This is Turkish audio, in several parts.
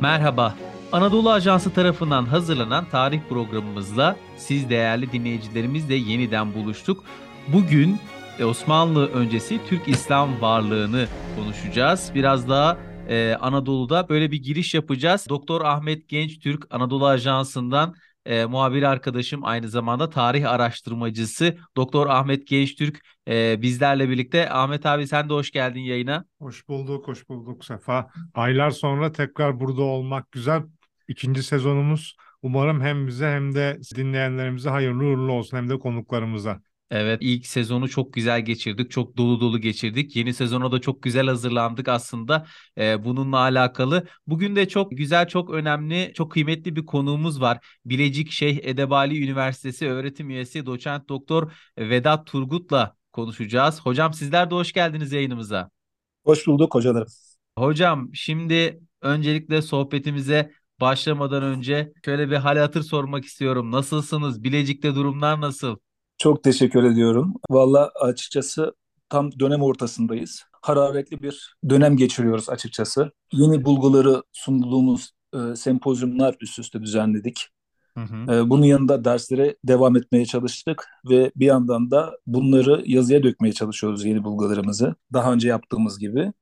Merhaba. Anadolu Ajansı tarafından hazırlanan tarih programımızla siz değerli dinleyicilerimizle yeniden buluştuk. Bugün e, Osmanlı öncesi Türk İslam varlığını konuşacağız. Biraz daha e, Anadolu'da böyle bir giriş yapacağız. Doktor Ahmet Genç Türk Anadolu Ajansı'ndan e, muhabir arkadaşım aynı zamanda tarih araştırmacısı Doktor Ahmet Gençtürk e, bizlerle birlikte. Ahmet abi sen de hoş geldin yayına. Hoş bulduk, hoş bulduk Sefa. Aylar sonra tekrar burada olmak güzel. İkinci sezonumuz umarım hem bize hem de dinleyenlerimize hayırlı uğurlu olsun hem de konuklarımıza. Evet ilk sezonu çok güzel geçirdik. Çok dolu dolu geçirdik. Yeni sezona da çok güzel hazırlandık aslında e, bununla alakalı. Bugün de çok güzel, çok önemli, çok kıymetli bir konuğumuz var. Bilecik Şeyh Edebali Üniversitesi öğretim üyesi doçent doktor Vedat Turgut'la konuşacağız. Hocam sizler de hoş geldiniz yayınımıza. Hoş bulduk hocalarım. Hocam şimdi öncelikle sohbetimize başlamadan önce şöyle bir hal hatır sormak istiyorum. Nasılsınız? Bilecik'te durumlar nasıl? Çok teşekkür ediyorum. Valla açıkçası tam dönem ortasındayız. Hararetli bir dönem geçiriyoruz açıkçası. Yeni bulguları sunduğumuz e, sempozyumlar üst üste düzenledik. Hı hı. E, bunun yanında derslere devam etmeye çalıştık ve bir yandan da bunları yazıya dökmeye çalışıyoruz yeni bulgularımızı. Daha önce yaptığımız gibi.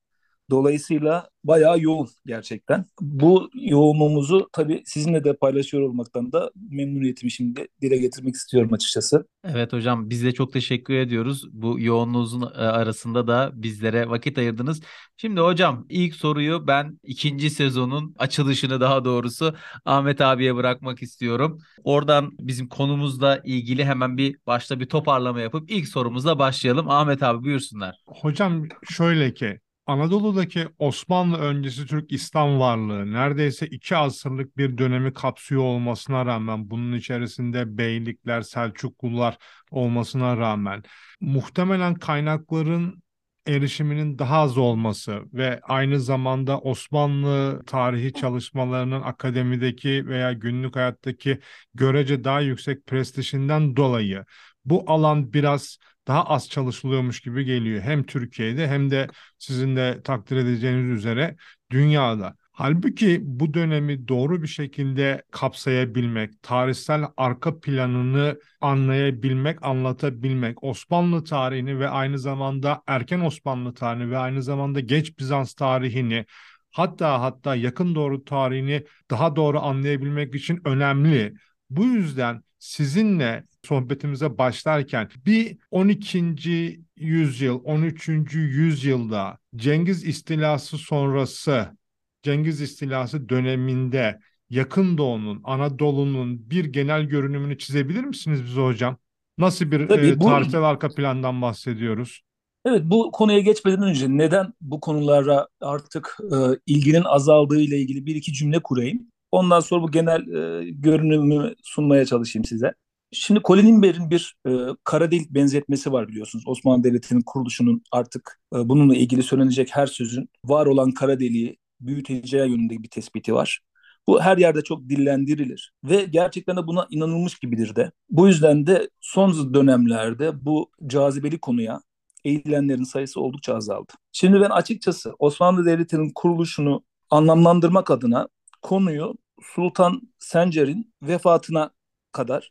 Dolayısıyla bayağı yoğun gerçekten. Bu yoğunluğumuzu tabii sizinle de paylaşıyor olmaktan da memnuniyetimi şimdi dile getirmek istiyorum açıkçası. Evet hocam biz de çok teşekkür ediyoruz. Bu yoğunluğunuzun e, arasında da bizlere vakit ayırdınız. Şimdi hocam ilk soruyu ben ikinci sezonun açılışını daha doğrusu Ahmet abiye bırakmak istiyorum. Oradan bizim konumuzla ilgili hemen bir başta bir toparlama yapıp ilk sorumuzla başlayalım. Ahmet abi buyursunlar. Hocam şöyle ki Anadolu'daki Osmanlı öncesi Türk İslam varlığı neredeyse iki asırlık bir dönemi kapsıyor olmasına rağmen bunun içerisinde beylikler, Selçuklular olmasına rağmen muhtemelen kaynakların erişiminin daha az olması ve aynı zamanda Osmanlı tarihi çalışmalarının akademideki veya günlük hayattaki görece daha yüksek prestijinden dolayı bu alan biraz daha az çalışılıyormuş gibi geliyor. Hem Türkiye'de hem de sizin de takdir edeceğiniz üzere dünyada. Halbuki bu dönemi doğru bir şekilde kapsayabilmek, tarihsel arka planını anlayabilmek, anlatabilmek, Osmanlı tarihini ve aynı zamanda erken Osmanlı tarihini ve aynı zamanda geç Bizans tarihini hatta hatta yakın doğru tarihini daha doğru anlayabilmek için önemli. Bu yüzden sizinle sohbetimize başlarken bir 12. yüzyıl, 13. yüzyılda Cengiz istilası sonrası, Cengiz istilası döneminde Yakın Doğu'nun, Anadolu'nun bir genel görünümünü çizebilir misiniz bize hocam? Nasıl bir Tabii, e, tarihsel bu... arka plandan bahsediyoruz? Evet bu konuya geçmeden önce neden bu konulara artık e, ilginin azaldığı ile ilgili bir iki cümle kurayım. Ondan sonra bu genel e, görünümü sunmaya çalışayım size. Şimdi Colin Imber'in bir e, kara delik benzetmesi var biliyorsunuz. Osmanlı Devleti'nin kuruluşunun artık e, bununla ilgili söylenecek her sözün var olan kara deliği büyüteceği yönünde bir tespiti var. Bu her yerde çok dillendirilir ve gerçekten de buna inanılmış gibidir de. Bu yüzden de son dönemlerde bu cazibeli konuya eğilenlerin sayısı oldukça azaldı. Şimdi ben açıkçası Osmanlı Devleti'nin kuruluşunu anlamlandırmak adına konuyu Sultan Sencer'in vefatına kadar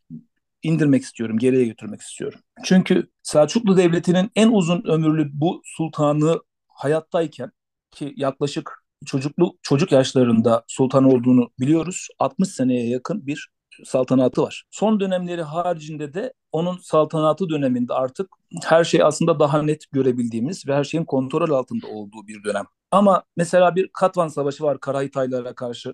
indirmek istiyorum, geriye götürmek istiyorum. Çünkü Selçuklu Devleti'nin en uzun ömürlü bu sultanı hayattayken ki yaklaşık çocuklu çocuk yaşlarında sultan olduğunu biliyoruz. 60 seneye yakın bir saltanatı var. Son dönemleri haricinde de onun saltanatı döneminde artık her şey aslında daha net görebildiğimiz ve her şeyin kontrol altında olduğu bir dönem. Ama mesela bir Katvan Savaşı var Karahitaylara karşı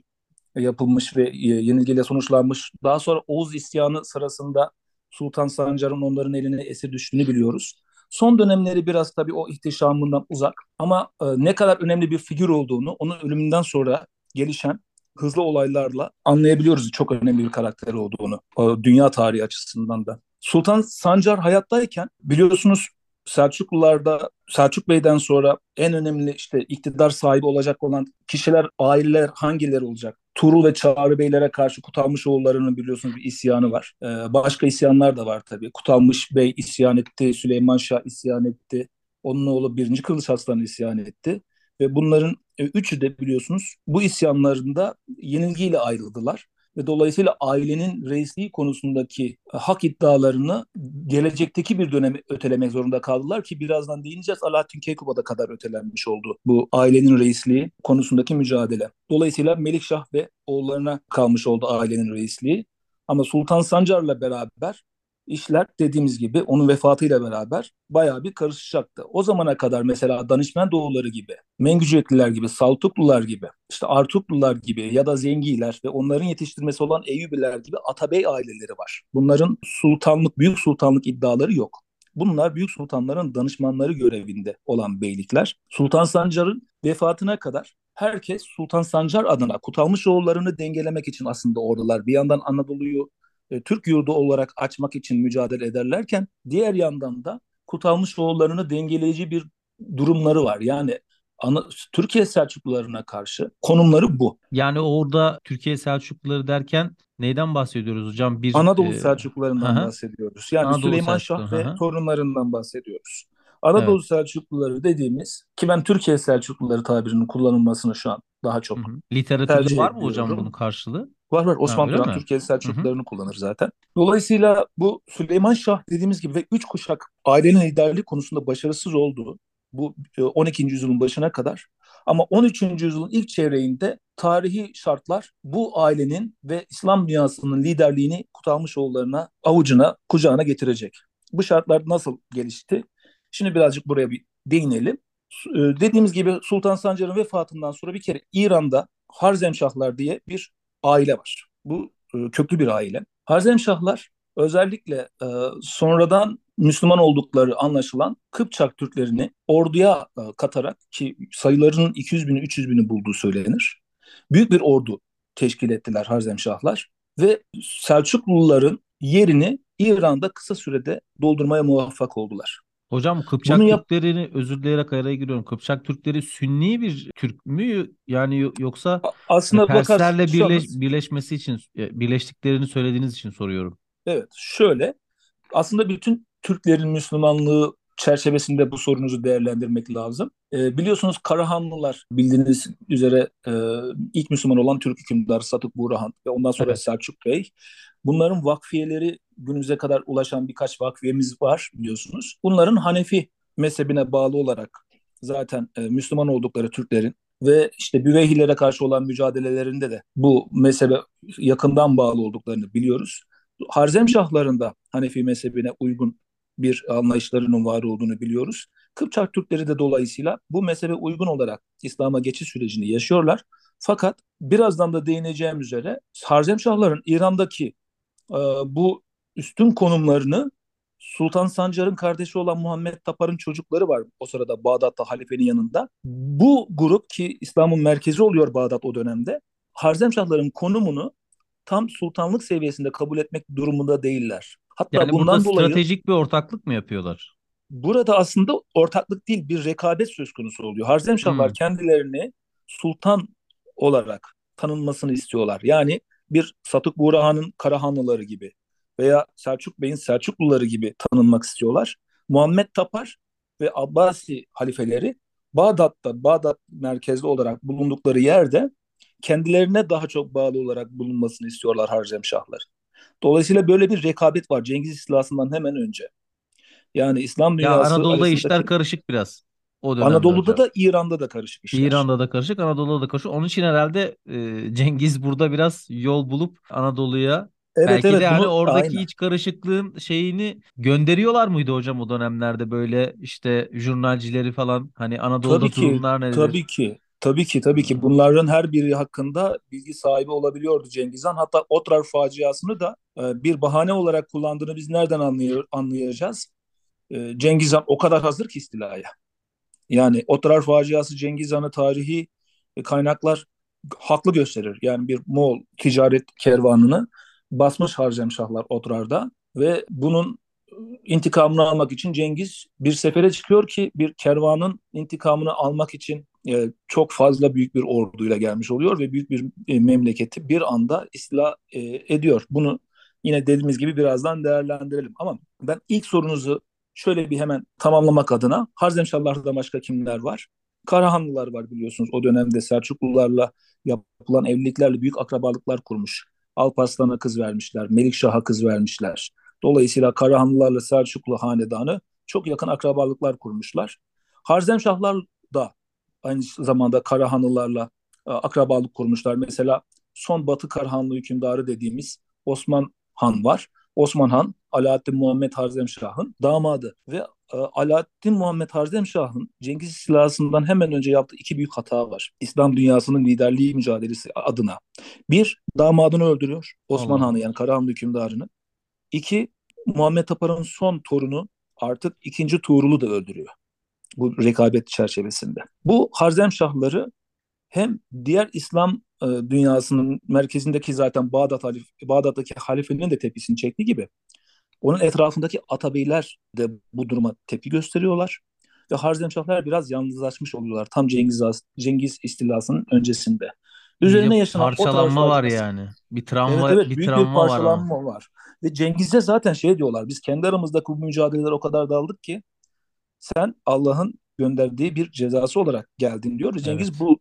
yapılmış ve yenilgiyle sonuçlanmış. Daha sonra Oğuz isyanı sırasında Sultan Sancar'ın onların eline esir düştüğünü biliyoruz. Son dönemleri biraz tabii o ihtişamından uzak ama e, ne kadar önemli bir figür olduğunu onun ölümünden sonra gelişen hızlı olaylarla anlayabiliyoruz çok önemli bir karakter olduğunu e, dünya tarihi açısından da. Sultan Sancar hayattayken biliyorsunuz Selçuklularda Selçuk Bey'den sonra en önemli işte iktidar sahibi olacak olan kişiler, aileler hangileri olacak? Tuğrul ve Çağrı Beylere karşı Kutalmış oğullarının biliyorsunuz bir isyanı var. Ee, başka isyanlar da var tabii. Kutalmış Bey isyan etti, Süleyman Şah isyan etti. Onun oğlu 1. Kılıç Aslan isyan etti. Ve bunların e, üçü de biliyorsunuz bu isyanlarında yenilgiyle ayrıldılar ve dolayısıyla ailenin reisliği konusundaki e, hak iddialarını gelecekteki bir dönemi ötelemek zorunda kaldılar ki birazdan değineceğiz. Alaaddin Keykuba'da kadar ötelenmiş oldu bu ailenin reisliği konusundaki mücadele. Dolayısıyla Melikşah ve oğullarına kalmış oldu ailenin reisliği. Ama Sultan Sancar'la beraber işler dediğimiz gibi onun vefatıyla beraber bayağı bir karışacaktı. O zamana kadar mesela danışman doğuları gibi, Mengücekliler gibi, Saltuklular gibi, işte Artuklular gibi ya da Zengiler ve onların yetiştirmesi olan Eyyubiler gibi Atabey aileleri var. Bunların sultanlık, büyük sultanlık iddiaları yok. Bunlar büyük sultanların danışmanları görevinde olan beylikler. Sultan Sancar'ın vefatına kadar herkes Sultan Sancar adına Kutalmışoğullarını dengelemek için aslında oradalar. Bir yandan Anadolu'yu e, Türk yurdu olarak açmak için mücadele ederlerken diğer yandan da Kutalmışoğullarını dengeleyici bir durumları var. Yani ana, Türkiye Selçuklularına karşı konumları bu. Yani orada Türkiye Selçukluları derken neyden bahsediyoruz hocam? Bir Anadolu e, Selçuklularından Aha. bahsediyoruz. Yani Anadolu Süleyman Selçuklu, Şah ve aha. torunlarından bahsediyoruz. Anadolu Evet. Selçukluları dediğimiz ki ben Türkiye Selçukluları tabirinin kullanılmasını şu an daha çok Hı hı. Literatürde var mı hocam bunun karşılığı? Var var Osman Turan? Türkiye Selçuklularını kullanır zaten. Dolayısıyla bu Süleyman Şah dediğimiz gibi ve üç kuşak ailenin liderliği konusunda başarısız oldu. Bu e, 12. yüzyılın başına kadar. Ama 13. yüzyılın ilk çeyreğinde tarihi şartlar bu ailenin ve İslam dünyasının liderliğini Kutalmışoğullarına, avucuna, kucağına getirecek. Bu şartlar nasıl gelişti? Şimdi birazcık buraya bir değinelim. E, Dediğimiz gibi Sultan Sancar'ın vefatından sonra bir kere İran'da Harzemşahlar diye bir aile var. Bu e, köklü bir aile. Harzemşahlar özellikle e, sonradan Müslüman oldukları anlaşılan Kıpçak Türklerini orduya e, katarak ki sayılarının 200 bini 300 bini bulduğu söylenir. Büyük bir ordu teşkil ettiler Harzemşahlar ve Selçukluların yerini İran'da kısa sürede doldurmaya muvaffak oldular. Hocam Kıpçak Bunu yap- Türklerini özür dileyerek araya giriyorum. Kıpçak Türkleri Sünni bir Türk mü yani yo- yoksa Aslında Perslerle birleş, birleşmesi için e, birleştiklerini söylediğiniz için soruyorum. evet şöyle aslında bütün Türklerin Müslümanlığı çerçevesinde bu sorunuzu değerlendirmek lazım. Ee, biliyorsunuz Karahanlılar bildiğiniz üzere e, ilk Müslüman olan Türk hükümdarı Sadık Burhan ve ondan sonra Evet. Selçuk Bey. Bunların vakfiyeleri günümüze kadar ulaşan birkaç vakfiyemiz var biliyorsunuz. Bunların Hanefi mezhebine bağlı olarak zaten e, Müslüman oldukları Türklerin ve işte Büveyhilere karşı olan mücadelelerinde de bu mezhebe yakından bağlı olduklarını biliyoruz. Harzemşahların da Hanefi mezhebine uygun bir anlayışlarının var olduğunu biliyoruz. Kıpçak Türkleri de dolayısıyla bu mezhebe uygun olarak İslam'a geçiş sürecini yaşıyorlar. Fakat birazdan da değineceğim üzere Harzemşahların İran'daki e, bu üstün konumlarını Sultan Sancar'ın kardeşi olan Muhammed Tapar'ın çocukları var o sırada Bağdat'ta halifenin yanında. Bu grup ki İslam'ın merkezi oluyor Bağdat o dönemde. Harzemşahların konumunu tam sultanlık seviyesinde kabul etmek durumunda değiller. Hatta Yani bundan burada dolayı stratejik bir ortaklık mı yapıyorlar? burada aslında ortaklık değil bir rekabet söz konusu oluyor. Harzemşahlar Hmm. kendilerini sultan olarak tanınmasını istiyorlar. Yani bir Satuk Buğrahan'ın Karahanlıları gibi veya Selçuk Bey'in Selçukluları gibi tanınmak istiyorlar. Muhammed Tapar ve Abbasi halifeleri Bağdat'ta, Bağdat merkezli olarak bulundukları yerde kendilerine daha çok bağlı olarak bulunmasını istiyorlar Harzemşahlar. Dolayısıyla böyle bir rekabet var Cengiz istilasından hemen önce. Yani İslam Ya dünyası Anadolu'da işler karışık biraz o Anadolu'da hocam. da İran'da da karışık işler. İran'da da karışık, Anadolu'da da karışık. Onun için herhalde e, Cengiz burada biraz yol bulup Anadolu'ya Evet belki evet de hani bunu oradaki aynen. iç karışıklığın şeyini gönderiyorlar mıydı hocam o dönemlerde böyle işte jurnalcileri falan hani Anadolu'da Tabii ki, durumlar nedir? tabii ki, tabii ki, tabii ki. Bunların her biri hakkında bilgi sahibi olabiliyordu Cengiz Han. Hatta Otrar faciasını da e, bir bahane olarak kullandığını biz nereden anlıyor, anlayacağız? E, Cengiz Han o kadar hazır ki istilaya. Yani Otrar faciası Cengiz Han'ı tarihi e, kaynaklar haklı gösterir. Yani bir Moğol ticaret kervanını basmış Harzemşahlar Otrar'da ve bunun intikamını almak için Cengiz bir sefere çıkıyor ki bir kervanın intikamını almak için e, çok fazla büyük bir orduyla gelmiş oluyor ve büyük bir e, memleketi bir anda istila e, ediyor. Bunu yine dediğimiz gibi birazdan değerlendirelim. Ama ben ilk sorunuzu şöyle bir hemen tamamlamak adına Harzemşahlar'da başka kimler var? Karahanlılar var biliyorsunuz. O dönemde Selçuklularla yapılan evliliklerle büyük akrabalıklar kurmuş. Alparslan'a kız vermişler, Melikşah'a kız vermişler. Dolayısıyla Karahanlılarla Selçuklu hanedanı çok yakın akrabalıklar kurmuşlar. Harzemşahlar da aynı zamanda Karahanlılarla e, akrabalık kurmuşlar. Mesela son Batı Karahanlı hükümdarı dediğimiz Osman Han var. Osman Han, Alaaddin Muhammed Harzemşah'ın damadı ve e, Alaaddin Muhammed Harzemşah'ın Cengiz istilasından hemen önce yaptığı iki büyük hata var. İslam dünyasının liderliği mücadelesi adına. Bir, damadını öldürüyor. Osman Allah. Han'ı yani Karahanlı hükümdarını. İki, Muhammed Tapar'ın son torunu artık ikinci Tuğrul'u da öldürüyor. Bu rekabet çerçevesinde. Bu Harzemşahları hem diğer İslam e, dünyasının merkezindeki zaten Bağdat halif, Bağdat'taki halifenin de tepkisini çektiği gibi onun etrafındaki atabeyler de bu duruma tepki gösteriyorlar. Ve Harzemşahlar biraz yalnızlaşmış oluyorlar tam Cengiz, Cengiz istilasının öncesinde. Üzerine Bir yaşanan o parçalanma tarz var yani. Bir travma Evet evet bir büyük travma bir var parçalanma var. Ve Cengiz'e zaten şey diyorlar biz kendi aramızdaki bu mücadeleler o kadar daldık ki sen Allah'ın gönderdiği bir cezası olarak geldin diyor. Cengiz Evet. bu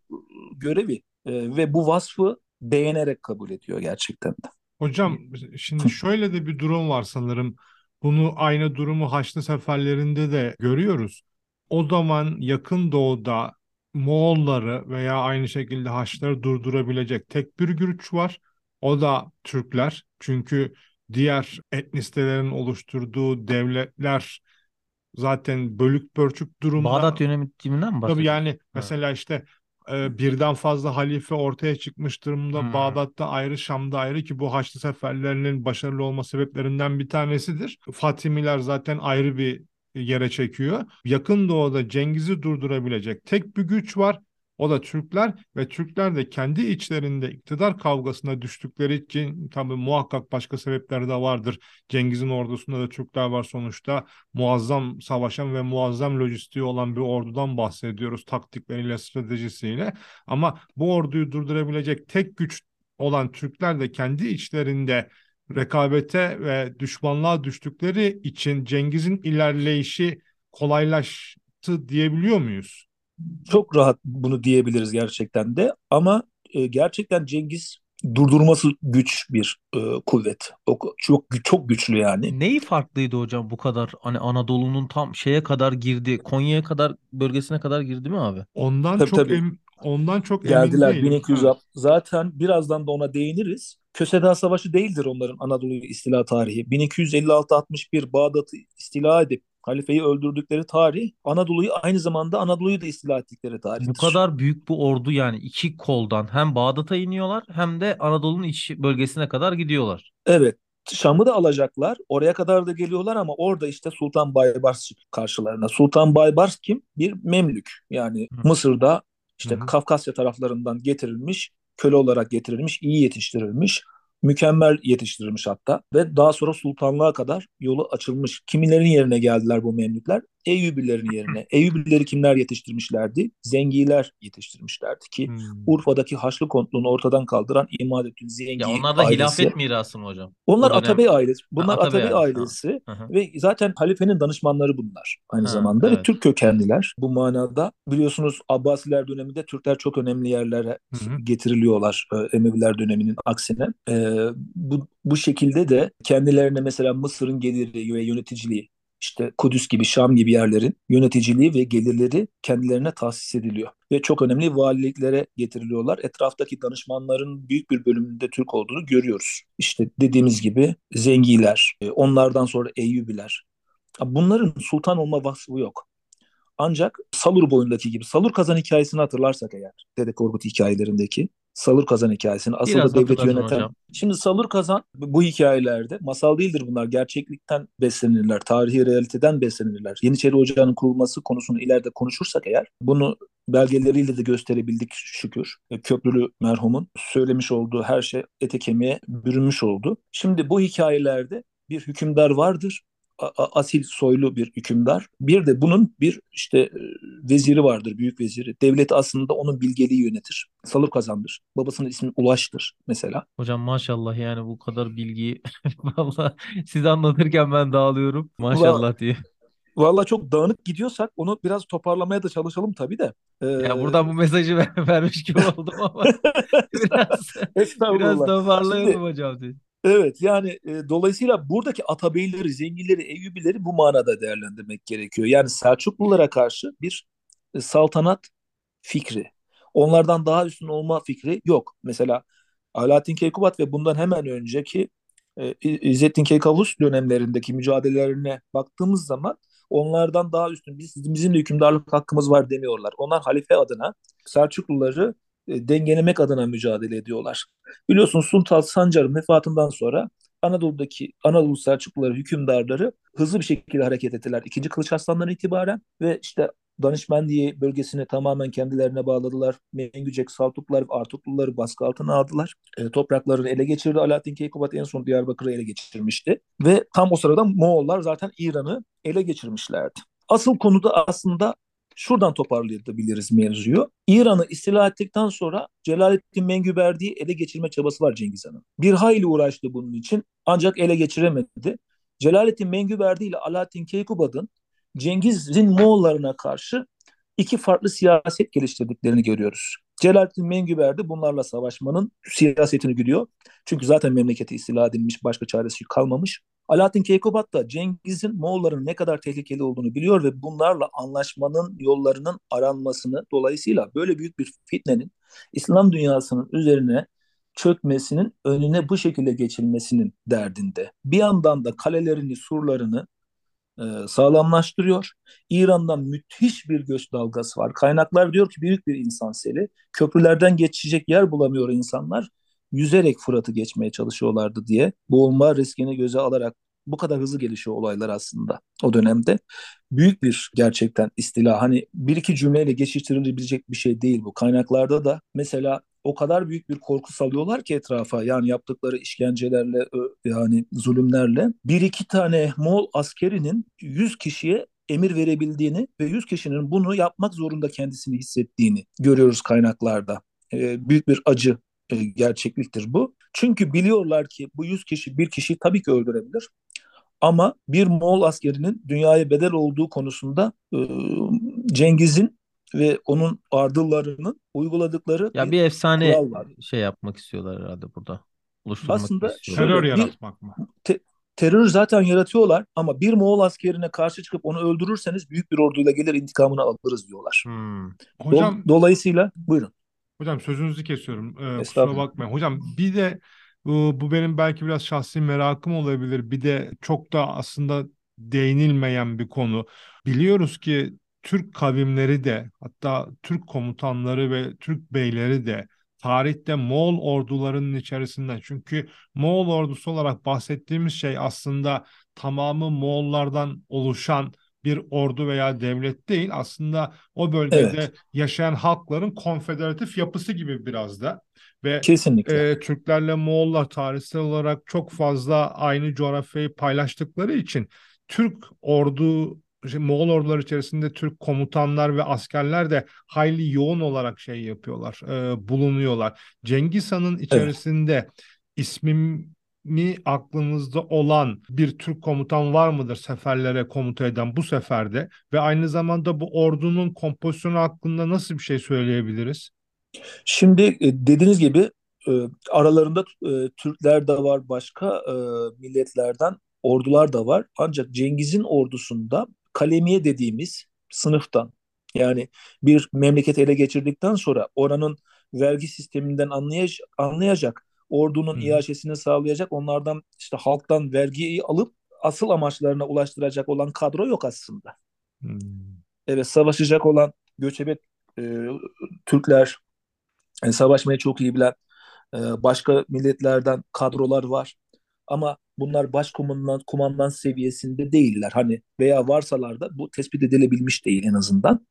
görevi e, ve bu vasfı beğenerek kabul ediyor gerçekten de. Hocam şimdi şöyle de bir durum var sanırım. Bunu aynı durumu Haçlı seferlerinde de görüyoruz. O zaman yakın doğuda Moğolları veya aynı şekilde Haçlıları durdurabilecek tek bir güç var. O da Türkler. Çünkü diğer etnisitelerin oluşturduğu devletler zaten bölük pörçük durumda. Bağdat yönetiminden mi Tabii bahsediyorsun? yani mesela işte e, birden fazla halife ortaya çıkmış durumda. Hmm. Bağdat'ta ayrı, Şam'da ayrı ki bu Haçlı seferlerinin başarılı olma sebeplerinden bir tanesidir. Fatimiler zaten ayrı bir yere çekiyor. Yakın Doğu'da Cengiz'i durdurabilecek tek bir güç var. O da Türkler ve Türkler de kendi içlerinde iktidar kavgasına düştükleri için tabii muhakkak başka sebepler de vardır. Cengiz'in ordusunda da Türkler var sonuçta muazzam savaşan ve muazzam lojistiği olan bir ordudan bahsediyoruz taktikleriyle, stratejisiyle. Ama bu orduyu durdurabilecek tek güç olan Türkler de kendi içlerinde rekabete ve düşmanlığa düştükleri için Cengiz'in ilerleyişi kolaylaştı diyebiliyor muyuz? Çok rahat bunu diyebiliriz gerçekten de ama e, gerçekten Cengiz durdurması güç bir e, kuvvet. O, çok çok güçlü yani. Neyi farklıydı hocam bu kadar hani Anadolu'nun tam şeye kadar girdi, Konya'ya kadar bölgesine kadar girdi mi abi? Ondan Tabii, çok tabii. em- ondan çok Geldiler emin değilim. 1200 Evet. zaten birazdan da ona değiniriz. Köseda Savaşı değildir onların Anadolu istila tarihi. 1256-61 Bağdat'ı istila edip halifeyi öldürdükleri tarih Anadolu'yu aynı zamanda Anadolu'yu da istila ettikleri tarihtir. Bu kadar büyük bu ordu yani iki koldan hem Bağdat'a iniyorlar hem de Anadolu'nun iç bölgesine kadar gidiyorlar. Evet. Şam'ı da alacaklar. Oraya kadar da geliyorlar ama orada işte Sultan Baybars karşılarına. Sultan Baybars kim? Bir Memlük. Yani Hı. Mısır'da işte hı. Kafkasya taraflarından getirilmiş, köle olarak getirilmiş, iyi yetiştirilmiş, mükemmel yetiştirilmiş hatta ve daha sonra sultanlığa kadar yolu açılmış. Kimilerin yerine geldiler bu Memlükler? Eyyubilerin yerine. Eyyubileri kimler yetiştirmişlerdi? Zengiler yetiştirmişlerdi ki Hmm. Urfa'daki Haçlı kontluğunu ortadan kaldıran İmadettin Zengi Ya onlar da ailesi. hilafet mirası mı hocam? Onlar O dönem- Atabey ailesi. Bunlar Ha, Atabey Atabey ailesi, ve zaten halifenin danışmanları bunlar aynı Ha, zamanda ve evet. Türk kökenliler. Bu manada biliyorsunuz Abbasiler döneminde Türkler çok önemli yerlere Hı hı. getiriliyorlar e, Emeviler döneminin aksine. E, bu, bu şekilde de kendilerine mesela Mısır'ın geliri ve yöneticiliği işte Kudüs gibi Şam gibi yerlerin yöneticiliği ve gelirleri kendilerine tahsis ediliyor. Ve çok önemli valiliklere getiriliyorlar. Etraftaki danışmanların büyük bir bölümünde Türk olduğunu görüyoruz. İşte dediğimiz gibi Zengiler, e, onlardan sonra Eyyubiler. Bunların sultan olma vasfı yok. Ancak Salur boyundaki gibi, Salur Kazan hikayesini hatırlarsak eğer, Dede Korkut hikayelerindeki Salur Kazan hikayesini, asıl Biraz da devleti yöneten. hocam. Şimdi Salur Kazan bu hikayelerde masal değildir bunlar. Gerçeklikten beslenirler, tarihi realiteden beslenirler. Yeniçeri Ocağı'nın kurulması konusunu ileride konuşursak eğer, bunu belgeleriyle de gösterebildik şükür. E, Köprülü merhumun söylemiş olduğu her şey ete kemiğe bürünmüş oldu. Şimdi bu hikayelerde bir hükümdar vardır. Asil soylu bir hükümdar. Bir de bunun bir işte e, veziri vardır, büyük veziri. Devlet aslında onun bilgeliği yönetir. Salur kazandır. Babasının ismi Ulaş'tır mesela. Hocam maşallah yani bu kadar bilgiyi vallahi siz anlatırken ben dağılıyorum. Maşallah diye. Valla çok dağınık gidiyorsak onu biraz toparlamaya da çalışalım tabii de. Ee, Ya buradan bu mesajı ver- vermiş gibi oldum ama biraz biraz toparlayalım Şimdi hocam. diye. Evet yani e, dolayısıyla buradaki atabeyleri, zenginleri, Eyyubileri bu manada değerlendirmek gerekiyor. Yani Selçuklulara karşı bir e, saltanat fikri. Onlardan daha üstün olma fikri yok. Mesela Alaaddin Keykubat ve bundan hemen önceki e, İzzettin Keykavus dönemlerindeki mücadelelerine baktığımız zaman onlardan daha üstün biz, bizim de hükümdarlık hakkımız var demiyorlar. Onlar halife adına Selçukluları dengelemek adına mücadele ediyorlar. Biliyorsunuz Sultan Sancar'ın vefatından sonra Anadolu'daki Anadolu Selçukluları hükümdarları hızlı bir şekilde hareket ettiler. İkinci Kılıç Arslan'dan itibaren ve işte Danışmendiye bölgesini tamamen kendilerine bağladılar. Mengücek, Saltuklular, Artukluları baskı altına aldılar. E, topraklarını ele geçirdi. Alaaddin Keykubat en son Diyarbakır'ı ele geçirmişti. Ve tam o sırada Moğollar zaten İran'ı ele geçirmişlerdi. Asıl konuda aslında şuradan toparlayabiliriz mevzuyu. İran'ı istila ettikten sonra Celaleddin Mengüberdi'yi ele geçirme çabası var Cengiz Han'ın. Bir hayli uğraştı bunun için ancak ele geçiremedi. Celaleddin Mengüberdi ile Alaaddin Keykubat'ın Cengiz'in Moğollarına karşı iki farklı siyaset geliştirdiklerini görüyoruz. Celalettin Mengüberdi bunlarla savaşmanın siyasetini güdüyor. Çünkü zaten memleketi istila edilmiş, başka çaresi kalmamış. Alaaddin Keykubat da Cengiz'in Moğolların ne kadar tehlikeli olduğunu biliyor ve bunlarla anlaşmanın yollarının aranmasını dolayısıyla böyle büyük bir fitnenin İslam dünyasının üzerine çökmesinin önüne bu şekilde geçilmesinin derdinde. Bir yandan da kalelerini, surlarını e, sağlamlaştırıyor. İran'dan müthiş bir göç dalgası var. Kaynaklar diyor ki büyük bir insan seli. Köprülerden geçecek yer bulamıyor insanlar. Yüzerek Fırat'ı geçmeye çalışıyorlardı diye. Boğulma riskini göze alarak bu kadar hızlı gelişiyor olaylar aslında o dönemde. Büyük bir gerçekten istila. Hani bir iki cümleyle geçiştirilebilecek bir şey değil bu. Kaynaklarda da mesela o kadar büyük bir korku salıyorlar ki etrafa yani yaptıkları işkencelerle yani zulümlerle bir iki tane Moğol askerinin 100 kişiye emir verebildiğini ve 100 kişinin bunu yapmak zorunda kendisini hissettiğini görüyoruz kaynaklarda. Ee, büyük bir acı e, gerçekliktir bu. Çünkü biliyorlar ki bu 100 kişi bir kişiyi tabii ki öldürebilir. Ama bir Moğol askerinin dünyaya bedel olduğu konusunda e, Cengiz'in ve onun ardıllarının uyguladıkları Ya bir bir efsane kural var. şey yapmak istiyorlar herhalde burada. Oluşturmak Aslında. Terör yaratmak mı? Te- terör zaten yaratıyorlar ama bir Moğol askerine karşı çıkıp onu öldürürseniz büyük bir orduyla gelir intikamını alırız diyorlar. Hmm. Hocam Do- dolayısıyla buyurun. Hocam sözünüzü kesiyorum. Ee, kusura bakmayın. Hocam bir de bu, bu benim belki biraz şahsi merakım olabilir. Bir de çok da aslında değinilmeyen bir konu. Biliyoruz ki Türk kavimleri de hatta Türk komutanları ve Türk beyleri de tarihte Moğol ordularının içerisinde. Çünkü Moğol ordusu olarak bahsettiğimiz şey aslında tamamı Moğollardan oluşan bir ordu veya devlet değil. Aslında o bölgede Evet. yaşayan halkların konfederatif yapısı gibi biraz da. Ve Kesinlikle. e, Türklerle Moğollar tarihsel olarak çok fazla aynı coğrafyayı paylaştıkları için Türk ordu şey, Moğol ordular içerisinde Türk komutanlar ve askerler de hayli yoğun olarak şey yapıyorlar, e, bulunuyorlar. Cengiz Han'ın içerisinde ismimi aklınızda olan bir Türk komutan var mıdır seferlere komuta eden bu seferde? Ve aynı zamanda bu ordunun kompozisyonu hakkında nasıl bir şey söyleyebiliriz? Şimdi e, dediğiniz gibi e, aralarında e, Türkler de var, başka milletlerden ordular da var. Ancak Cengiz'in ordusunda kalemiye dediğimiz sınıftan yani bir memleketi ele geçirdikten sonra oranın vergi sisteminden anlayacak, anlayacak ordunun Hı. iaşesini sağlayacak, onlardan işte halktan vergiyi alıp asıl amaçlarına ulaştıracak olan kadro yok aslında. Hmm. Evet savaşacak olan göçebe e, Türkler, e, savaşmayı çok iyi bilen e, başka milletlerden kadrolar var. Ama bunlar başkumandan kumandan seviyesinde değiller. Hani veya varsalar da bu tespit edilebilmiş değil en azından.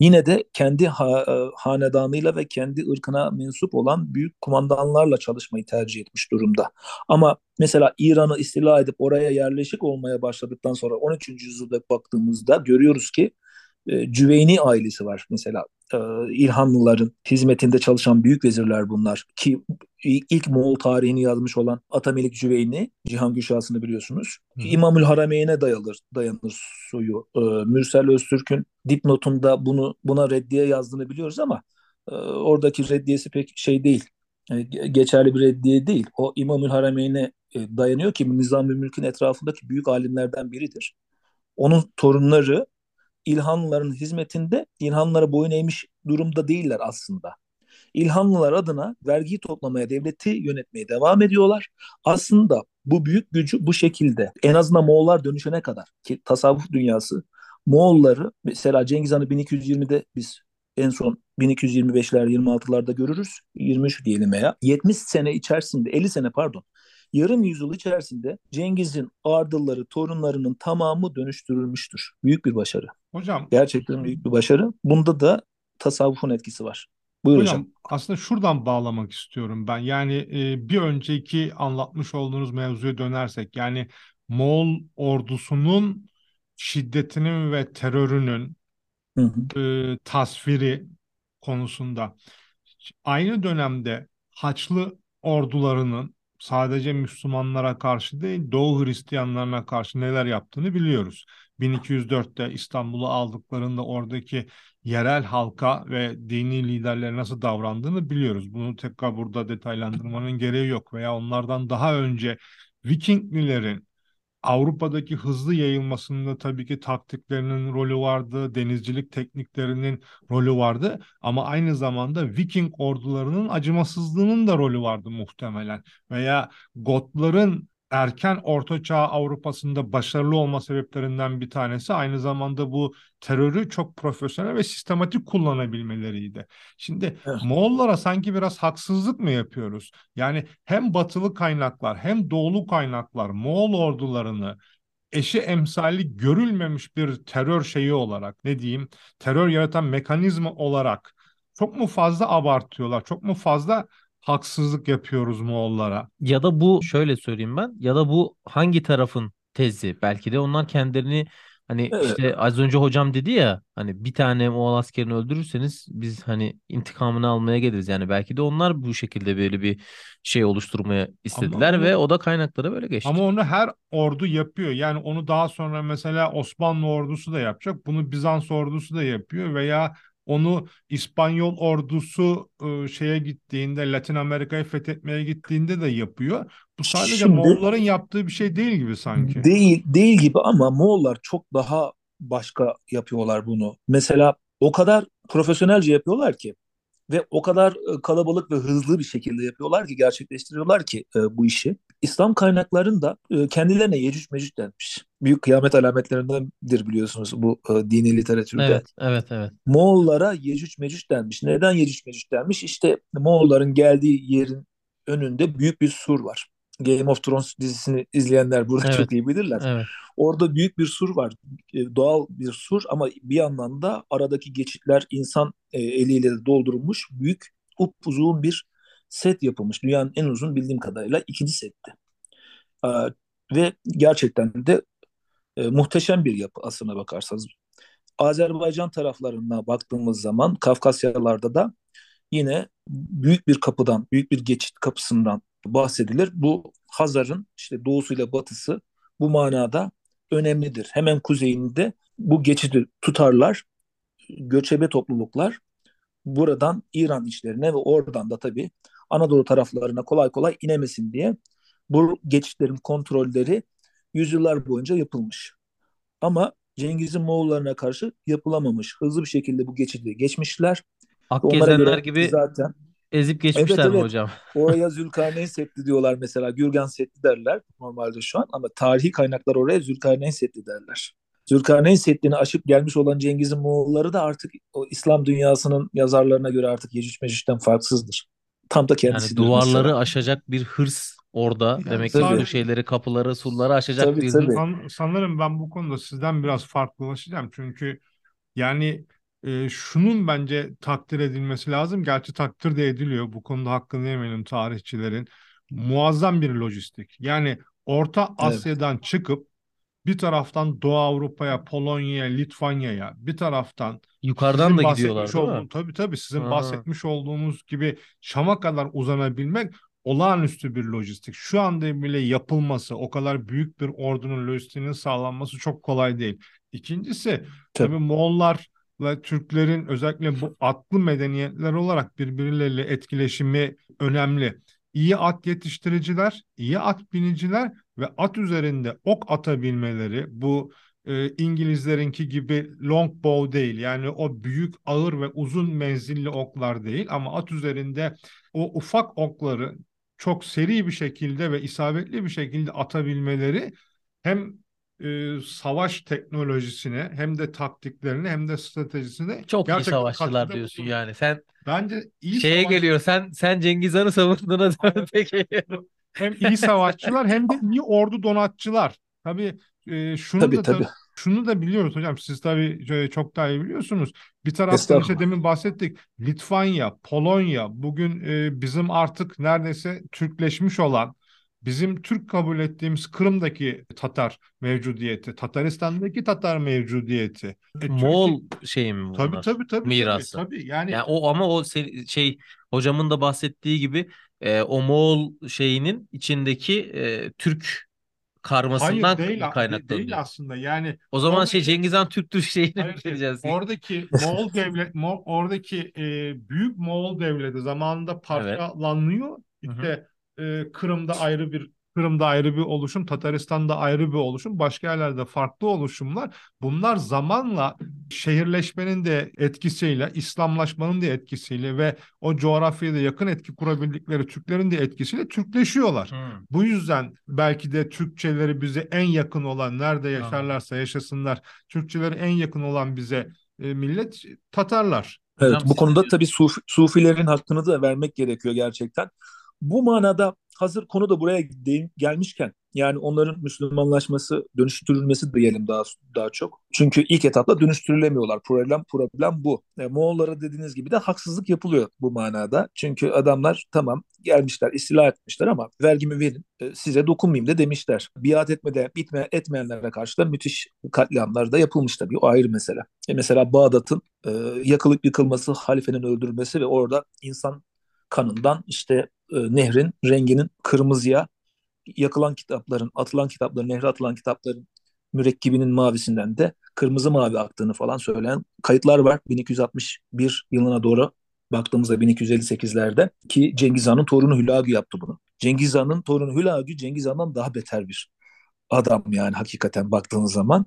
Yine de kendi ha, e, hanedanıyla ve kendi ırkına mensup olan büyük kumandanlarla çalışmayı tercih etmiş durumda. Ama mesela İran'ı istila edip oraya yerleşik olmaya başladıktan sonra 13. yüzyılda baktığımızda görüyoruz ki e, Cüveyni ailesi var mesela. E, İlhanlıların hizmetinde çalışan büyük vezirler bunlar ki ilk Moğol tarihini yazmış olan Atamelik Cüveyni, Cihan Güşası'nı biliyorsunuz. Hı. İmamül Harameyn'e dayanır, dayanır soyu. E, Mürsel Öztürk'ün dipnotunda bunu buna reddiye yazdığını biliyoruz ama e, oradaki reddiyesi pek şey değil. E, geçerli bir reddiye değil. O İmamül Harameyn'e e, dayanıyor ki Nizam-ı Mülk'ün etrafındaki büyük alimlerden biridir. Onun torunları İlhanlıların hizmetinde İlhanlılara boyun eğmiş durumda değiller aslında. İlhanlılar adına vergi toplamaya, devleti yönetmeye devam ediyorlar. Aslında bu büyük gücü bu şekilde en azından Moğollar dönüşene kadar ki tasavvuf dünyası Moğolları mesela Cengiz Han'ı 1220'de biz en son 1225'ler 26'larda görürüz. 23 diyelim veya 70 sene içerisinde 50 sene pardon yarım yüzyıl içerisinde Cengiz'in ardılları, torunlarının tamamı dönüştürülmüştür. Büyük bir başarı. Hocam Gerçekten büyük bir başarı. Bunda da tasavvufun etkisi var. Buyur hocam. Hocam aslında şuradan bağlamak istiyorum ben. Yani e, bir önceki anlatmış olduğunuz mevzuya dönersek yani Moğol ordusunun şiddetinin ve terörünün Hı hı. e, tasviri konusunda aynı dönemde Haçlı ordularının sadece Müslümanlara karşı değil Doğu Hristiyanlarına karşı neler yaptığını biliyoruz. 1204'te İstanbul'u aldıklarında oradaki yerel halka ve dini liderlere nasıl davrandığını biliyoruz. Bunu tekrar burada detaylandırmanın gereği yok veya onlardan daha önce Vikinglilerin Avrupa'daki hızlı yayılmasında tabii ki taktiklerinin rolü vardı, denizcilik tekniklerinin rolü vardı ama aynı zamanda Viking ordularının acımasızlığının da rolü vardı muhtemelen. Veya Gotların erken Orta Çağ Avrupa'sında başarılı olma sebeplerinden bir tanesi aynı zamanda bu terörü çok profesyonel ve sistematik kullanabilmeleriydi. Şimdi Evet. Moğollara sanki biraz haksızlık mı yapıyoruz? Yani hem batılı kaynaklar hem doğulu kaynaklar Moğol ordularını eşi emsali görülmemiş bir terör şeyi olarak ne diyeyim terör yaratan mekanizma olarak çok mu fazla abartıyorlar? Çok mu fazla haksızlık yapıyoruz Moğollara? Ya da bu şöyle söyleyeyim ben ya da bu hangi tarafın tezi? Belki de onlar kendilerini hani Evet. işte az önce hocam dedi ya hani bir tane Moğol askerini öldürürseniz biz hani intikamını almaya geliriz. Yani belki de onlar bu şekilde böyle bir şey oluşturmaya istediler onu- ve o da kaynaklara böyle geçti. Ama onu her ordu yapıyor. Yani onu daha sonra mesela Osmanlı ordusu da yapacak. Bunu Bizans ordusu da yapıyor veya onu İspanyol ordusu e, şeye gittiğinde Latin Amerika'yı fethetmeye gittiğinde de yapıyor. Bu sadece Şimdi- Moğolların yaptığı bir şey değil gibi sanki. Değil değil gibi ama Moğollar çok daha başka yapıyorlar bunu. Mesela o kadar profesyonelce yapıyorlar ki ve o kadar e, kalabalık ve hızlı bir şekilde yapıyorlar ki gerçekleştiriyorlar ki e, bu işi. İslam kaynaklarında e, kendilerine Yecüc Mecüc denmiş. Büyük kıyamet alametlerindendir biliyorsunuz bu e, dini literatürde. Evet, evet, evet. Moğollara Yecüc Mecüc denmiş. Neden Yecüc Mecüc denmiş? İşte Moğolların geldiği yerin önünde büyük bir sur var. Game of Thrones dizisini izleyenler burada Evet. çok iyi bilirler. Evet. Orada büyük bir sur var. E, Doğal bir sur ama bir yandan da aradaki geçitler insan eliyle doldurulmuş büyük upuzun bir set yapılmış. Dünyanın en uzun bildiğim kadarıyla ikinci setti. E, ve gerçekten de e, muhteşem bir yapı aslına bakarsanız. Azerbaycan taraflarına baktığımız zaman Kafkasyalarda da yine büyük bir kapıdan, büyük bir geçit kapısından bahsedilir. Bu Hazar'ın işte doğusuyla batısı bu manada önemlidir. Hemen kuzeyinde bu geçidi tutarlar. Göçebe topluluklar buradan İran içlerine ve oradan da tabii Anadolu taraflarına kolay kolay inemesin diye bu geçitlerin kontrolleri yüzyıllar boyunca yapılmış. Ama Cengiz'in Moğollarına karşı yapılamamış. Hızlı bir şekilde bu geçidi geçmişler. Akgezenler gibi zaten ezip geçmişler Evet, mi evet. hocam? oraya Zülkarneyn Seddi diyorlar mesela. Gürgen Seddi derler normalde şu an ama tarihi kaynaklar oraya Zülkarneyn Seddi derler. Zülkarneyn Seddi'ni aşıp gelmiş olan Cengiz'in Moğolları da artık o İslam dünyasının yazarlarına göre artık Yecüc Mecüc'ten farksızdır. Tam da Yani kendisidir duvarları mesela. aşacak bir hırs orada. Yani Demek ki bu şeyleri, kapıları, surları aşacak Tabii, bir tabii. hırs. San- sanırım ben bu konuda sizden biraz farklılaşacağım. Çünkü yani e, şunun bence takdir edilmesi lazım. Gerçi takdir de ediliyor. Bu konuda hakkını yemeyelim tarihçilerin. Muazzam bir lojistik. Yani Orta Asya'dan çıkıp bir taraftan Doğu Avrupa'ya, Polonya'ya, Litvanya'ya, bir taraftan Yukarıdan da gidiyorlar değil mi? tabii tabii sizin Aha. bahsetmiş olduğunuz gibi Şam'a kadar uzanabilmek olağanüstü bir lojistik. Şu anda bile yapılması, o kadar büyük bir ordunun lojistiğinin sağlanması çok kolay değil. İkincisi Tabii. tabii Moğollar ve Türklerin özellikle bu atlı medeniyetler olarak birbirleriyle etkileşimi önemli. İyi at yetiştiriciler, iyi at biniciler ve at üzerinde ok atabilmeleri bu e, İngilizlerinki gibi longbow değil. Yani o büyük, ağır ve uzun menzilli oklar değil ama at üzerinde o ufak okları çok seri bir şekilde ve isabetli bir şekilde atabilmeleri hem e, savaş teknolojisine hem de taktiklerine hem de stratejisine Çok iyi savaşçılar diyorsun yani. Sen Bence iyi şeye savaş- geliyor. Sen sen Cengiz Han'ı savunduğuna dön peki. Hem iyi savaşçılar hem de iyi ordu donatçılar. Tabii e, şunu Tabii, da tabii. şunu da biliyoruz hocam. Siz tabii e, çok daha iyi biliyorsunuz. Bir taraftan işte demin bahsettik. Litvanya, Polonya bugün e, bizim artık neredeyse Türkleşmiş olan bizim Türk kabul ettiğimiz Kırım'daki Tatar mevcudiyeti, Tataristan'daki Tatar mevcudiyeti. E, Moğol Türkiye- şey mi bunlar? Tabii tabii tabii. Mirası. Tabii, tabii. Yani Yani o ama o şey hocamın da bahsettiği gibi e, o Moğol şeyinin içindeki e, Türk karmasından hayır değil, değil kaynaklanıyor. aslında. Yani O zaman Oradaki- şey Cengiz Han Türktür şeyine Hayır? Oradaki Moğol devlet, Mo- oradaki e, büyük Moğol devleti zamanında parçalanıyor. İşte e, Kırım'da ayrı bir Kırım'da ayrı bir oluşum, Tataristan'da ayrı bir oluşum, başka yerlerde farklı oluşumlar. Bunlar zamanla şehirleşmenin de etkisiyle, İslamlaşmanın da etkisiyle ve o coğrafyada yakın etki kurabildikleri Türklerin de etkisiyle Türkleşiyorlar. Hmm. Bu yüzden belki de Türkçeleri bize en yakın olan nerede yaşarlarsa yaşasınlar Türkçeleri en yakın olan bize e, millet Tatarlar. Evet, bu konuda tabii Sufi, Sufilerin hakkını da vermek gerekiyor gerçekten. Bu manada hazır konu da buraya gelmişken yani onların Müslümanlaşması, dönüştürülmesi diyelim daha daha çok. Çünkü ilk etapta dönüştürülemiyorlar. Problem problem bu. E, Moğollara dediğiniz gibi de haksızlık yapılıyor bu manada. Çünkü adamlar tamam gelmişler, istila etmişler ama vergimi verin, e, size dokunmayayım da demişler. Biat etmede bitme etmeyenlere karşı da müthiş katliamlar da yapılmış tabii. O ayrı mesele. E, mesela Bağdat'ın e, yakılıp yıkılması, halifenin öldürülmesi ve orada insan kanından işte e, nehrin renginin kırmızıya yakılan kitapların, atılan kitapların, nehre atılan kitapların mürekkebinin mavisinden de kırmızı mavi aktığını falan söyleyen kayıtlar var. 1261 yılına doğru baktığımızda 1258'lerde ki Cengiz Han'ın torunu Hülagü yaptı bunu. Cengiz Han'ın torunu Hülagü Cengiz Han'dan daha beter bir adam yani hakikaten baktığınız zaman.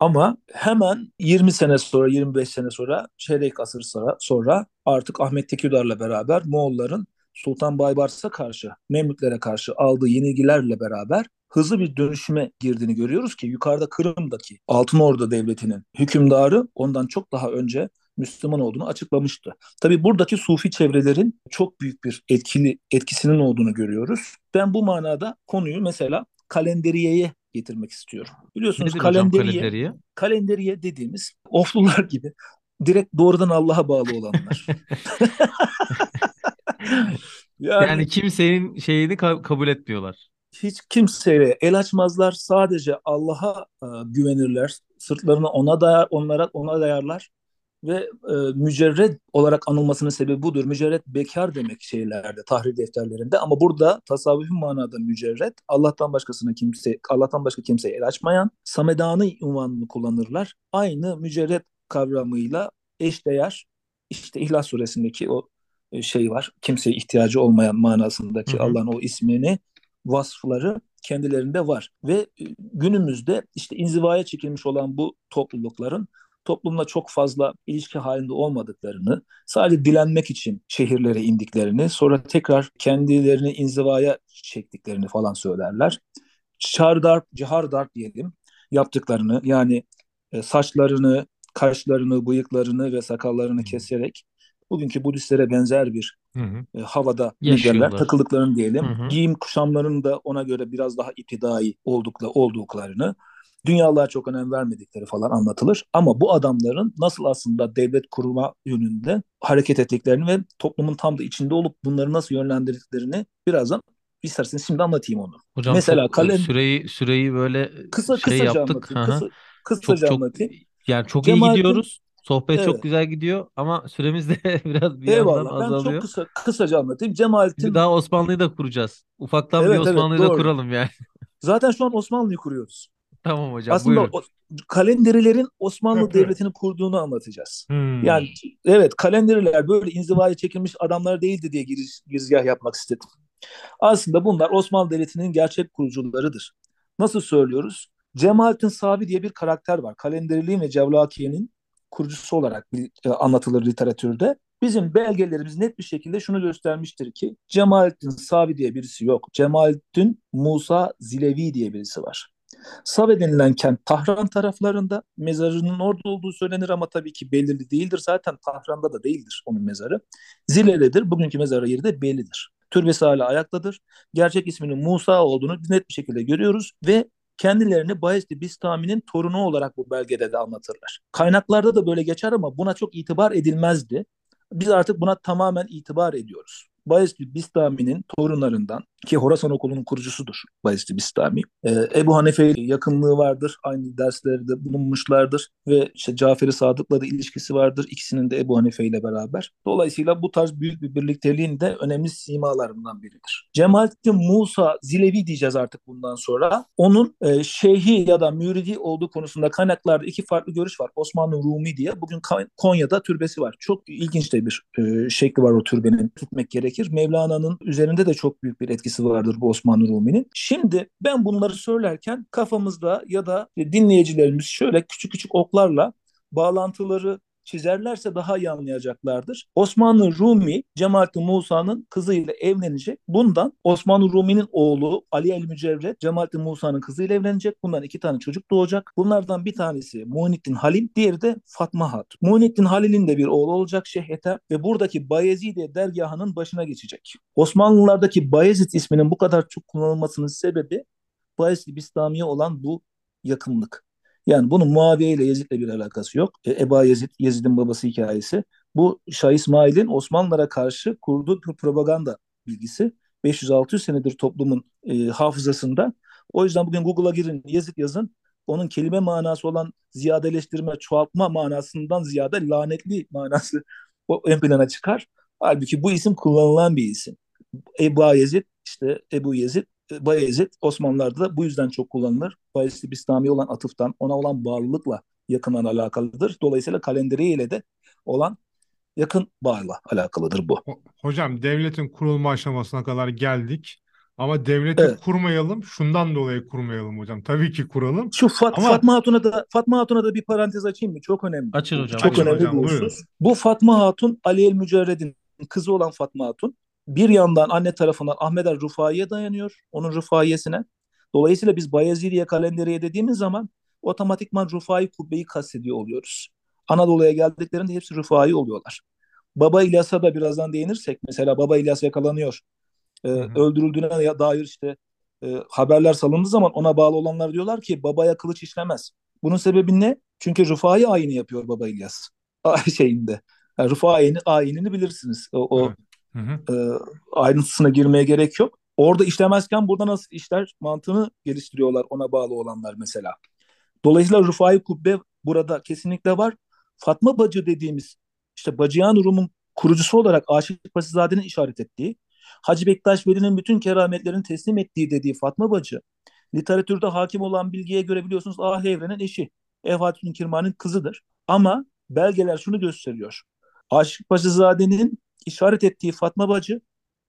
Ama hemen 20 sene sonra 25 sene sonra çeyrek asır sonra, sonra artık Ahmet Tekirdağ'la beraber Moğolların Sultan Baybars'a karşı, Memlüklere karşı aldığı yenilgilerle beraber hızlı bir dönüşüme girdiğini görüyoruz ki yukarıda Kırım'daki Altın Ordu Devleti'nin hükümdarı ondan çok daha önce Müslüman olduğunu açıklamıştı. Tabii buradaki Sufi çevrelerin çok büyük bir etkili etkisinin olduğunu görüyoruz. Ben bu manada konuyu mesela kalenderiyeye getirmek istiyorum. Biliyorsunuz Nedir hocam kalenderiye, kalenderiye? kalenderiye dediğimiz oflular gibi direkt doğrudan Allah'a bağlı olanlar. yani, Yani kimsenin şeyini ka- kabul etmiyorlar. hiç kimseye el açmazlar. Sadece Allah'a e, güvenirler. Sırtlarını ona dayar, onlara ona dayarlar ve e, mücerred olarak anılmasının sebebi budur. Mücerred bekar demek şeylerde, tahrir defterlerinde ama burada tasavvufi manada mücerred Allah'tan başkasına kimse Allah'tan başka kimseye el açmayan samedani unvanını kullanırlar. Aynı mücerred kavramıyla eşdeğer işte İhlas suresindeki o şey var. Kimseye ihtiyacı olmayan manasındaki Hı hı. Allah'ın o ismini vasfları kendilerinde var ve e, günümüzde işte inzivaya çekilmiş olan bu toplulukların toplumla çok fazla ilişki halinde olmadıklarını, sadece dilenmek için şehirlere indiklerini, sonra tekrar kendilerini inzivaya çektiklerini falan söylerler. Çardarp, cihardarp diyelim yaptıklarını yani e, saçlarını, kaşlarını, bıyıklarını ve sakallarını keserek bugünkü Budistlere benzer bir Hı hı. e, havada liderler takıldıklarını diyelim. Hı hı. Giyim kuşamlarının da ona göre biraz daha iptidai oldukla, olduklarını, dünyalığa çok önem vermedikleri falan anlatılır. Ama bu adamların nasıl aslında devlet kurma yönünde hareket ettiklerini ve toplumun tam da içinde olup bunları nasıl yönlendirdiklerini birazdan İsterseniz şimdi anlatayım onu. Hocam Mesela çok kalem- süreyi süreyi böyle Kısa şey kısaca yaptık. anlatayım. Kısa, Çok kısaca çok anlatayım. yani çok iyi Cemalettin- gidiyoruz. Sohbet çok Evet. güzel gidiyor ama süremiz de biraz bir yandan Eyvallah. Ben azalıyor. çok kısa kısaca anlatayım. Cemalettin Bir daha Osmanlı'yı da kuracağız. Ufaktan bir Evet, evet, Osmanlı'yı da doğru. kuralım yani. zaten şu an Osmanlı'yı kuruyoruz. Tamam hocam Aslında buyurun. o, kalenderilerin Osmanlı Evet, evet. Devleti'ni kurduğunu anlatacağız. Hmm. Yani evet kalenderiler böyle inzivaya çekilmiş adamlar değildi diye giriş, girizgah yapmak istedim. Aslında bunlar Osmanlı Devleti'nin gerçek kurucularıdır. Nasıl söylüyoruz? Cemalettin Sabi diye bir karakter var. Kalenderiliğin ve Cevlakiye'nin kurucusu olarak e, anlatılır literatürde. Bizim belgelerimiz net bir şekilde şunu göstermiştir ki Cemalettin Sabi diye birisi yok. Cemalettin Musa Zilevi diye birisi var. Sabe denilen kent Tahran taraflarında mezarının orada olduğu söylenir ama tabii ki belirli değildir. Zaten Tahran'da da değildir onun mezarı. Zile'dedir. Bugünkü mezarı yeri de bellidir. Türbesi hala ayaktadır. Gerçek isminin Musa olduğunu net bir şekilde görüyoruz ve kendilerini Bayezid Bistami'nin torunu olarak bu belgede de anlatırlar. Kaynaklarda da böyle geçer ama buna çok itibar edilmezdi. Biz artık buna tamamen itibar ediyoruz. Bayezid Bistami'nin torunlarından ki Horasan Okulu'nun kurucusudur Bayezid Bistami. Ee, Ebu Hanife ile yakınlığı vardır. Aynı derslerde bulunmuşlardır ve işte Cafer-i Sadık'la da ilişkisi vardır. İkisinin de Ebu Hanife ile beraber. Dolayısıyla bu tarz büyük bir birlikteliğin de önemli simalarından biridir. Cemalettin Musa Zilevi diyeceğiz artık bundan sonra. Onun e, şeyhi ya da müridi olduğu konusunda kaynaklarda iki farklı görüş var. Osmanlı Rumi diye. Bugün Konya'da türbesi var. Çok ilginç de bir e, şekli var o türbenin. Tutmak gerekir. Mevlana'nın üzerinde de çok büyük bir etkisi vardır bu Osmanlı Rumi'nin. Şimdi ben bunları söylerken kafamızda ya da dinleyicilerimiz şöyle küçük küçük oklarla bağlantıları çizerlerse daha iyi anlayacaklardır. Osmanlı Rumi Cemalettin Musa'nın kızıyla evlenecek. Bundan Osmanlı Rumi'nin oğlu Ali el Mücevret Cemalettin Musa'nın kızıyla evlenecek. Bundan iki tane çocuk doğacak. Bunlardan bir tanesi Muhyiddin Halil, diğeri de Fatma Hatun. Muhyiddin Halil'in de bir oğlu olacak Şeyh Ethem ve buradaki Bayezide dergahının başına geçecek. Osmanlılardaki Bayezid isminin bu kadar çok kullanılmasının sebebi Bayezid Bistami'ye olan bu yakınlık. Yani bunun Muaviye ile Yezid'le bir alakası yok. E, Eba Yezid, Yezid'in babası hikayesi. Bu Şah İsmail'in Osmanlılara karşı kurduğu bir propaganda bilgisi. 500-600 senedir toplumun e, hafızasında. O yüzden bugün Google'a girin, Yezid yazın. Onun kelime manası olan ziyadeleştirme, çoğaltma manasından ziyade lanetli manası o ön plana çıkar. Halbuki bu isim kullanılan bir isim. Ebu Yezid, işte Ebu Yezid, Bayezid Osmanlılar'da da bu yüzden çok kullanılır. Bayezid Bistami olan atıftan, ona olan bağlılıkla yakından alakalıdır. Dolayısıyla kalenderi ile de olan yakın bağla alakalıdır bu. Ho- Hocam devletin kurulma aşamasına kadar geldik. Ama devleti Evet. kurmayalım. Şundan dolayı kurmayalım hocam. Tabii ki kuralım. Şu Fat, Ama- Fatma Hatun'a da Fatma Hatun'a da bir parantez açayım mı? Çok önemli. Açın Bu hocam, Çok açın önemli hocam, bir husus. Bu Fatma Hatun Ali el Mücerred'in kızı olan Fatma Hatun bir yandan anne tarafından Ahmet el Rufai'ye dayanıyor. Onun Rufai'yesine. Dolayısıyla biz Bayezidiye kalenderiye dediğimiz zaman otomatikman Rufai kubbeyi kastediyor oluyoruz. Anadolu'ya geldiklerinde hepsi Rufai oluyorlar. Baba İlyas'a da birazdan değinirsek mesela Baba İlyas yakalanıyor. Ee, Hı hı. öldürüldüğüne dair işte e, haberler salındığı zaman ona bağlı olanlar diyorlar ki babaya kılıç işlemez. Bunun sebebi ne? Çünkü Rıfai ayini yapıyor Baba İlyas. şeyinde. Yani Rıfai'nin ayinini bilirsiniz. O, o Evet. Hı hı. e, ayrıntısına girmeye gerek yok. Orada işlemezken burada nasıl işler mantığını geliştiriyorlar ona bağlı olanlar mesela. Dolayısıyla Rıfai Kubbe burada kesinlikle var. Fatma Bacı dediğimiz işte Bacıyan Rum'un kurucusu olarak Aşık Pasizade'nin işaret ettiği, Hacı Bektaş Veli'nin bütün kerametlerini teslim ettiği dediği Fatma Bacı, literatürde hakim olan bilgiye göre biliyorsunuz Ah Evren'in eşi, Efatün Kirman'ın kızıdır. Ama belgeler şunu gösteriyor. Aşık Pasizade'nin işaret ettiği Fatma Bacı,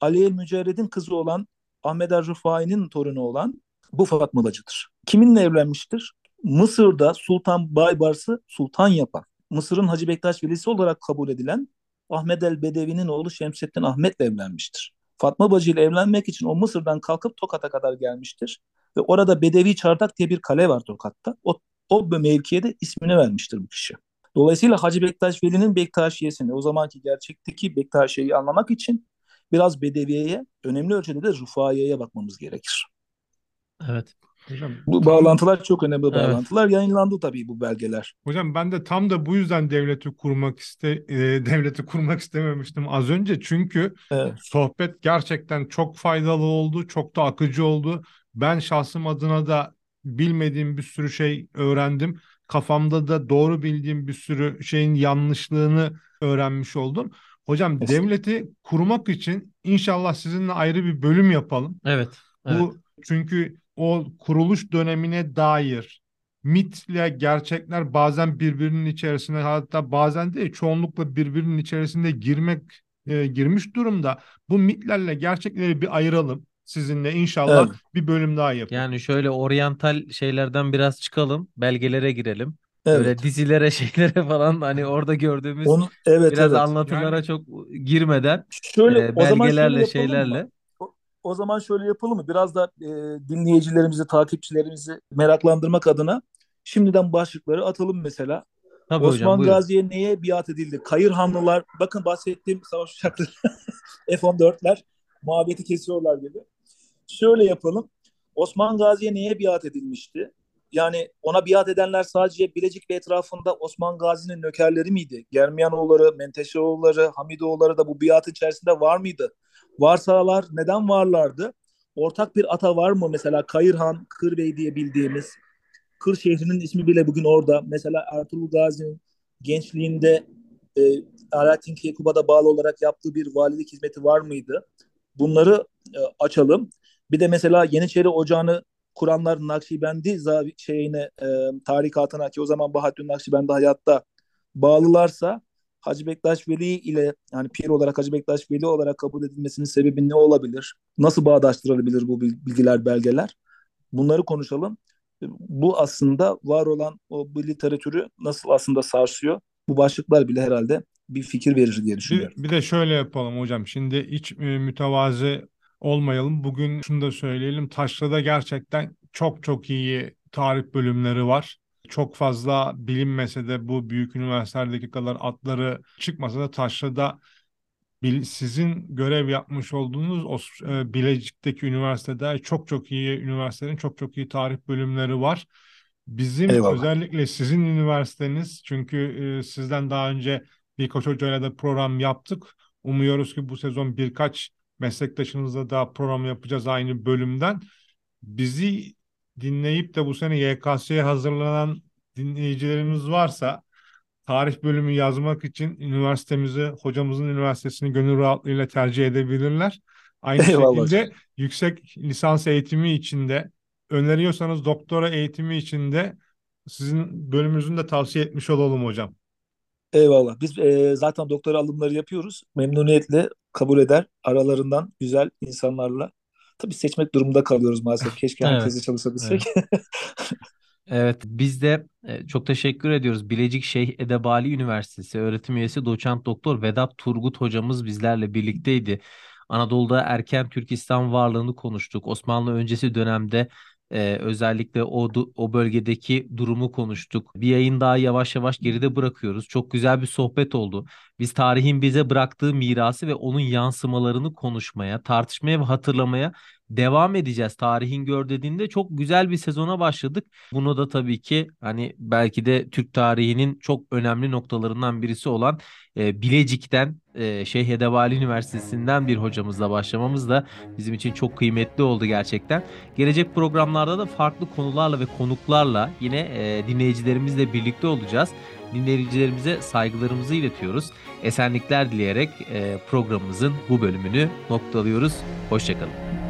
Ali el Mücerred'in kızı olan Ahmet er Rıfai'nin torunu olan bu Fatma Bacı'dır. Kiminle evlenmiştir? Mısır'da Sultan Baybars'ı sultan yapan, Mısır'ın Hacı Bektaş velisi olarak kabul edilen Ahmet el Bedevi'nin oğlu Şemsettin Ahmet'le evlenmiştir. Fatma Bacı ile evlenmek için o Mısır'dan kalkıp Tokat'a kadar gelmiştir. Ve orada Bedevi Çardak diye bir kale var Tokat'ta. O, o mevkiye de ismini vermiştir bu kişi. Dolayısıyla Hacı Bektaş Veli'nin Bektaşiyesini, o zamanki gerçekteki Bektaşiye'yi anlamak için biraz Bedeviye'ye, önemli ölçüde de Rufaiye'ye bakmamız gerekir. Evet. Hocam, Bu tam- bağlantılar çok önemli Evet. bağlantılar. Yayınlandı tabii bu belgeler. Hocam ben de tam da bu yüzden devleti kurmak iste e, devleti kurmak istememiştim az önce çünkü Evet. sohbet gerçekten çok faydalı oldu, çok da akıcı oldu. Ben şahsım adına da bilmediğim bir sürü şey öğrendim. Kafamda da doğru bildiğim bir sürü şeyin yanlışlığını öğrenmiş oldum. Hocam Kesinlikle. devleti kurmak için inşallah sizinle ayrı bir bölüm yapalım. Evet. evet. Bu çünkü o kuruluş dönemine dair mitle gerçekler bazen birbirinin içerisine hatta bazen değil çoğunlukla birbirinin içerisinde girmek e, girmiş durumda. Bu mitlerle gerçekleri bir ayıralım sizinle inşallah Evet. bir bölüm daha yapalım. Yani şöyle oryantal şeylerden biraz çıkalım, belgelere girelim. Evet. Böyle dizilere, şeylere falan hani orada gördüğümüz Onu evet biraz evet. anlatılara Yani- çok girmeden Şöyle e, o zaman şöyle belgelerle, yapalım mı? şeylerle. O zaman şöyle yapalım mı? Biraz da e, dinleyicilerimizi, takipçilerimizi meraklandırmak adına şimdiden başlıkları atalım mesela. Tabii hocam Osman buyurun. Gazi'ye neye biat edildi? Kayırhanlılar, bakın bahsettiğim savaş uçakları F-14'ler muhabbeti kesiyorlar gibi. Şöyle yapalım. Osman Gazi'ye neye biat edilmişti? Yani ona biat edenler sadece Bilecik ve etrafında Osman Gazi'nin nökerleri miydi? Germiyanoğulları, Menteşeoğulları, Hamidoğulları da bu biatın içerisinde var mıydı? Varsalar neden varlardı? Ortak bir ata var mı? Mesela Kayırhan, Kırbey diye bildiğimiz. Kır şehrinin ismi bile bugün orada. Mesela Ertuğrul Gazi'nin gençliğinde e, Alaaddin Keykuba'da bağlı olarak yaptığı bir valilik hizmeti var mıydı? Bunları e, açalım. Bir de mesela Yeniçeri Ocağı'nı kuranlar Nakşibendi şeyine e, tarikatına ki o zaman Bahattin Nakşibendi hayatta bağlılarsa Hacı Bektaş Veli ile yani pir olarak Hacı Bektaş Veli olarak kabul edilmesinin sebebi ne olabilir? Nasıl bağdaştırılabilir bu bil- bilgiler, belgeler? Bunları konuşalım. Bu aslında var olan o bu literatürü nasıl aslında sarsıyor? Bu başlıklar bile herhalde bir fikir verir diye Bir, düşünüyorum. bir de şöyle yapalım hocam. Şimdi hiç e, mütevazi olmayalım. Bugün şunu da söyleyelim. Taşra'da gerçekten çok çok iyi tarih bölümleri var. Çok fazla bilinmese de bu büyük üniversitelerdeki kadar adları çıkmasa da Taşra'da sizin görev yapmış olduğunuz o e, Bilecik'teki üniversitede çok çok iyi üniversitelerin çok çok iyi tarih bölümleri var. Bizim Eyvallah. özellikle sizin üniversiteniz çünkü e, sizden daha önce birkaç hocayla da program yaptık. Umuyoruz ki bu sezon birkaç meslektaşınızla da program yapacağız aynı bölümden. Bizi dinleyip de bu sene YKS'ye hazırlanan dinleyicilerimiz varsa tarih bölümü yazmak için üniversitemizi, hocamızın üniversitesini gönül rahatlığıyla tercih edebilirler. Aynı Eyvallah şekilde yüksek lisans eğitimi içinde öneriyorsanız doktora eğitimi içinde sizin bölümünüzün de tavsiye etmiş olalım hocam. Eyvallah. Biz e, zaten doktora alımları yapıyoruz. Memnuniyetle kabul eder. Aralarından güzel insanlarla. Tabii seçmek durumunda kalıyoruz maalesef. Keşke Evet. herkese çalışabilsek. Evet, biz de e, çok teşekkür ediyoruz. Bilecik Şeyh Edebali Üniversitesi öğretim üyesi doçent doktor Vedat Turgut hocamız bizlerle birlikteydi. Anadolu'da erken Türk İslam varlığını konuştuk. Osmanlı öncesi dönemde e, özellikle o o bölgedeki durumu konuştuk. Bir yayın daha yavaş yavaş geride bırakıyoruz. Çok güzel bir sohbet oldu. Biz tarihin bize bıraktığı mirası ve onun yansımalarını konuşmaya, tartışmaya ve hatırlamaya devam edeceğiz. Tarihin gör dediğinde çok güzel bir sezona başladık. Bunu da tabii ki hani belki de Türk tarihinin çok önemli noktalarından birisi olan e, Bilecik'ten e, Şeyh Edebali Üniversitesi'nden bir hocamızla başlamamız da bizim için çok kıymetli oldu gerçekten. Gelecek programlarda da farklı konularla ve konuklarla yine e, dinleyicilerimizle birlikte olacağız. Dinleyicilerimize saygılarımızı iletiyoruz. Esenlikler dileyerek e, programımızın bu bölümünü noktalıyoruz. Hoşçakalın.